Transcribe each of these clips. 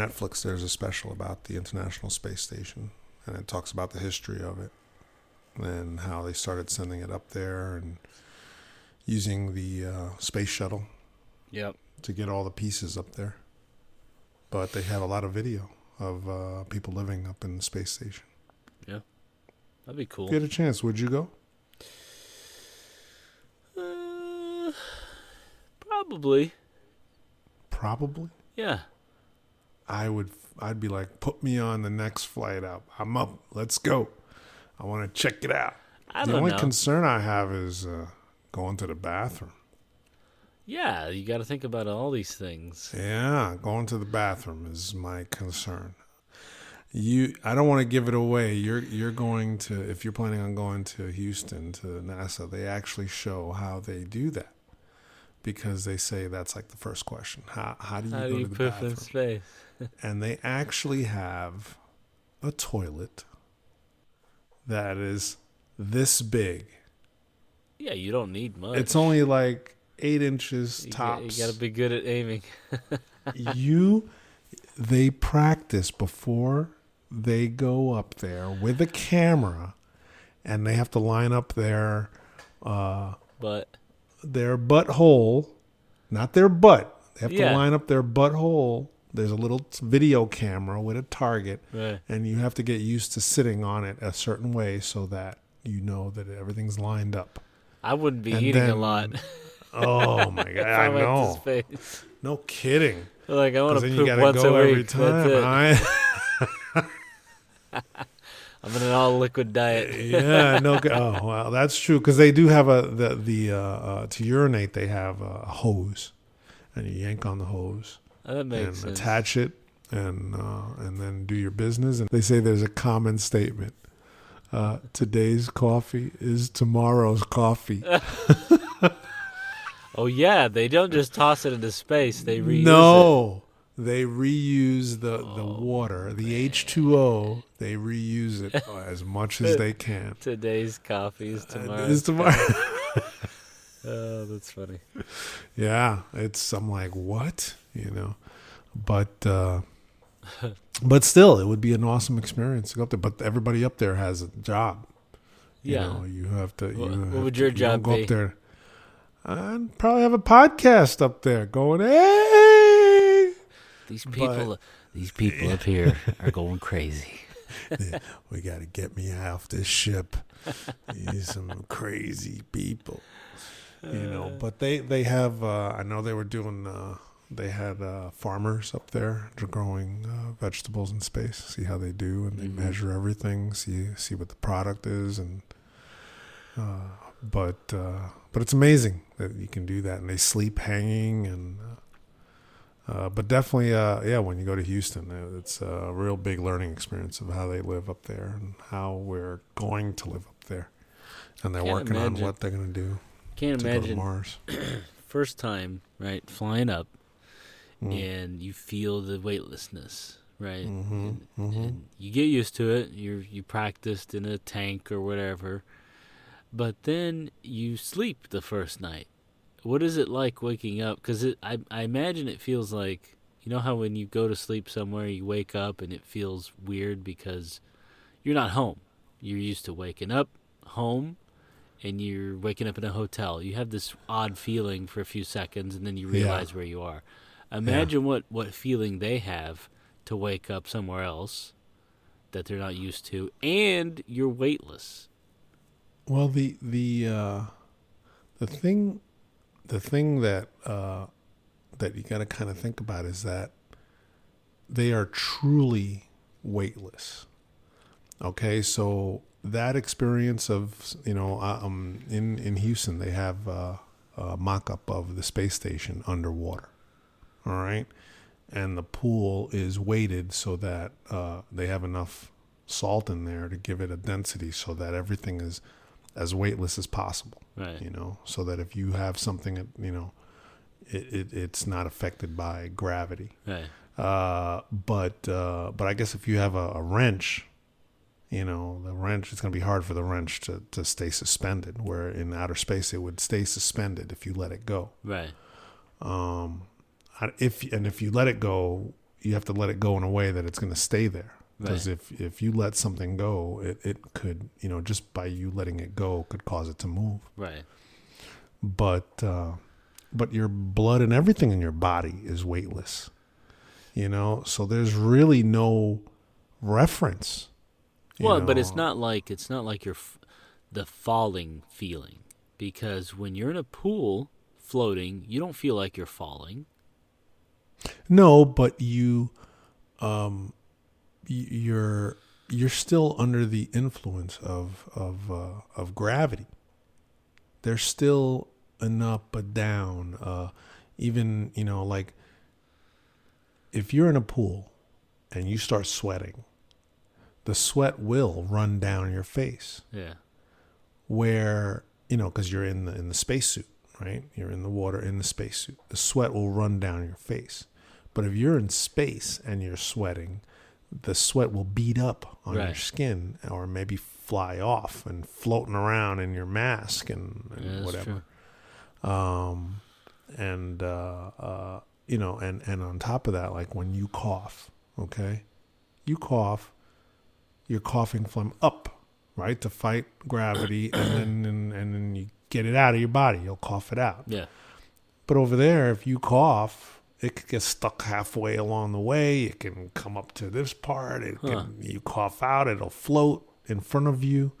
Netflix, there's a special about the International Space Station, and it talks about the history of it and how they started sending it up there and using the uh, space shuttle Yep. to get all the pieces up there. But they have a lot of video of uh, people living up in the space station. Yeah, that'd be cool. If you had a chance, would you go? Uh, probably. Probably. Yeah. I would. I'd be like, put me on the next flight up. I'm up. Let's go. I want to check it out. I the only know. concern I have is uh, going to the bathroom. yeah, you got to think about all these things. Yeah, going to the bathroom is my concern. You, I don't want to give it away. You're you're going to if you're planning on going to Houston to NASA, they actually show how they do that because they say that's like the first question. How how do you How go do you to the poop bathroom? in space? And they actually have a toilet that is this big. Yeah, you don't need much. It's only like eight inches you got, tops. you got to be good at aiming. you they practice before they go up there with a camera and they have to line up their uh But their butthole not their butt they have Yeah. to line up their butthole there's a little video camera with a target right. and you have to get used to sitting on it a certain way so that you know that everything's lined up I wouldn't be And eating a lot. oh my god i know no kidding Like I want to then poop once a every week. time That's it. I- I'm in an all liquid diet. yeah, no. Oh, well, that's true because they do have a the the uh, uh, to urinate they have a hose, and you yank on the hose That and sense. attach it, and uh, and then do your business. And they say there's a common statement: uh, today's coffee is tomorrow's coffee. Oh yeah, they don't just toss it into space. They reuse it. no, they reuse the the Oh, water, the H two O. They reuse it as much as they can. Today's coffee is Uh, tomorrow. it's tomorrow. Oh, that's funny. Yeah, it's I'm like, what? You know. But uh but still it would be an awesome experience to go up there. But everybody up there has a job. You Yeah. know, you have to you What- what have would to- your you don't job go be? up there. I'd probably have a podcast up there going, Hey These But- people, these people up here are going crazy. we gotta get me off this ship. These some crazy people. you know but they they have uh i know they were doing uh they had uh farmers up there growing uh, vegetables in space see how they do and they Mhm. measure everything see see what the product is and uh but uh but it's amazing that you can do that and they sleep hanging and uh, uh but definitely uh yeah when you go to houston it's a real big learning experience of how they live up there and how we're going to live up there and they're Can't working on what they're going to do Can't to imagine Mars. first time right flying up Mm. and you feel the weightlessness right? Mhm, and, mhm. and you get used to it. You you practiced in a tank or whatever. But then you sleep the first night. What is it like waking up? Because I, I imagine it feels like you know how when you go to sleep somewhere you wake up and it feels weird because you're not home. You're used to waking up home and you're waking up in a hotel. You have this odd feeling for a few seconds and then you Yeah. realize where you are imagine what what feeling they have to wake up somewhere else that they're not used to and you're weightless Well, the the uh, the thing the thing that uh, that you got to kind of think about is that they are truly weightless. Okay, so that experience of you know uh, um in in Houston they have uh, a mock-up of the space station underwater. All right, and the pool is weighted so that uh, they have enough salt in there to give it a density so that everything is as weightless as possible right. you know? So that if you have something that you know it, it it's not affected by gravity. Right. Uh but uh but i guess if you have a, a wrench you know the wrench it's going to be hard for the wrench to to stay suspended where in outer space it would stay suspended if you let it go. Right. Um if and if you let it go you have to let it go in a way that it's going to stay there. Because Right. if if you let something go, it it could you know just by you letting it go could cause it to move. Right. But uh, but your blood and everything in your body is weightless. You know, so there's really no reference. Well, but it's not like it's not like you're f- the falling feeling because when you're in a pool floating, you don't feel like you're falling. No, but you, um, you're you're still under the influence of of uh, of gravity. There's still an up, a down, uh, even you know, like if you're in a pool and you start sweating, the sweat will run down your face. Yeah. Where you know, because you're in the in the spacesuit, right? You're in the water in the spacesuit. The sweat will run down your face. But if you're in space and you're sweating, the sweat will beat up on your skin or maybe fly off and floating around in your mask and, and Yeah, whatever. true. Um, and uh, uh, you know, and and on top of that, like when you cough, okay, you cough, you're coughing from up, right, to fight gravity, and then and, and then you get it out of your body. You'll cough it out. Yeah. But over there, if you cough, it could get stuck halfway along the way. It can come up to this part. It Huh. can, you cough out, it'll float in front of you.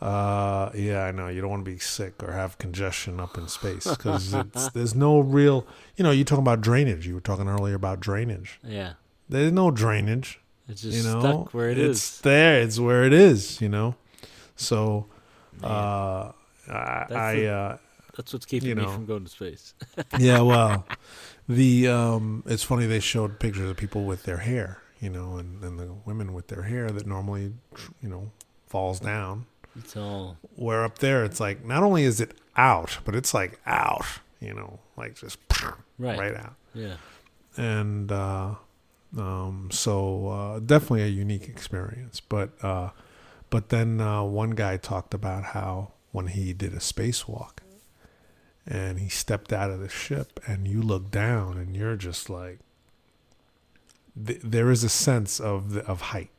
Uh, yeah, I know. You don't want to be sick or have congestion up in space because there's no real. You know, you're talking about drainage. You were talking earlier about drainage. Yeah. There's no drainage. It's just you know, stuck where it it's is. there. It's where it is. You know, so Man, uh, I, That's I the- uh, that's what's keeping you me know. from going to space. yeah, well, the um, it's funny they showed pictures of people with their hair, you know, and, and the women with their hair that normally, you know, falls down. It's all Where up there, it's like not only is it out, but it's like out, you know, like just right. right out. Yeah. And uh, um, so uh, definitely a unique experience. But uh, but then uh, one guy talked about how when he did a spacewalk and he stepped out of the ship and you look down and you're just like th- there is a sense of the, of height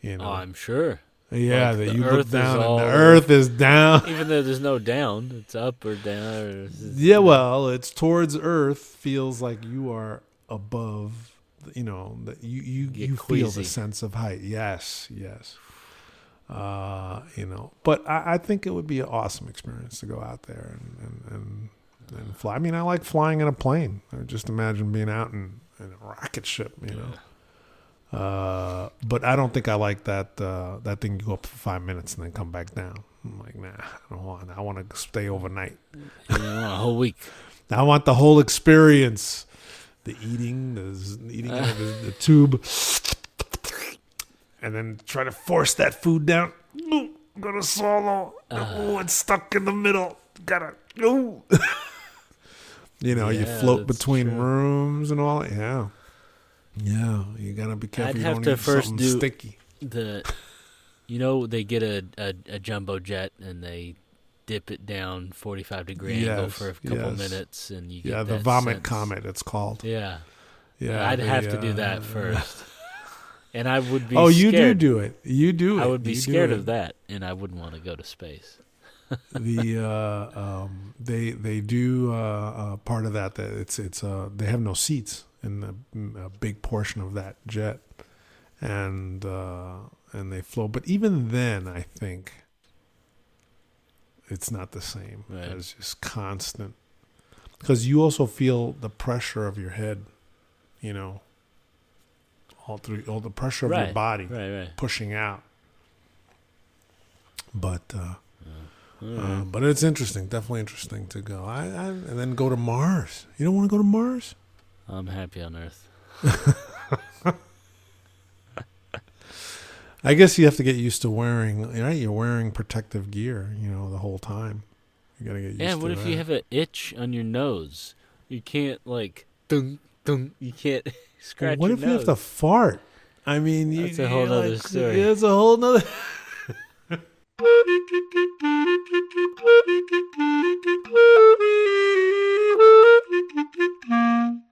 you know Oh, I'm sure. yeah like that you look down all- and the earth is down Even though there's no down, it's up or down. Or yeah well it's towards earth feels like you are above you know that you you, Get you feel the sense of height yes yes uh you know but I, I think it would be an awesome experience to go out there and and, and and fly. I mean, I like flying in a plane. I just imagine being out in, in a rocket ship, you know. Uh, but I don't think I like that. Uh, that thing you go up for five minutes and then come back down. I'm like, nah, I don't want. I want to stay overnight. Know, a whole week. I want the whole experience. The eating, the eating out of the, the tube, and then try to force that food down. Ooh, Gotta swallow. oh, it's stuck in the middle. Gotta. Ooh. you know, you float between true. rooms and all. Yeah, yeah. You gotta be careful. I'd you have don't to eat first do- sticky. The, you know, they get a, a, a jumbo jet and they dip it down 45 degree angle for a couple yes. minutes, and you get Yeah, the vomit sense. comet. It's called. Yeah, Yeah, I'd they, have to do uh, that first, and I would be. Oh, you do do it. You do it. I would be scared of that, and I wouldn't want to go to space. the uh, um, they they do uh, uh, part of that that it's it's uh, they have no seats in the a big portion of that jet, and uh, and they flow. But even then, I think it's not the same Right. as just constant because you also feel the pressure of your head, you know, all through all the pressure of your body Right, right. pushing out. But uh, All uh, but it's interesting, definitely interesting to go. I, I and then go to Mars. You don't want to go to Mars? I'm happy on Earth. I guess you have to get used to wearing. Right, you're wearing protective gear, you know, the whole time. You gotta get used. Yeah, what if that. you have an itch on your nose? You can't like, dun, dun, you can't scratch. Well, what if nose? you have to fart? I mean, you, that's a whole other like, story. Yeah, a whole nother.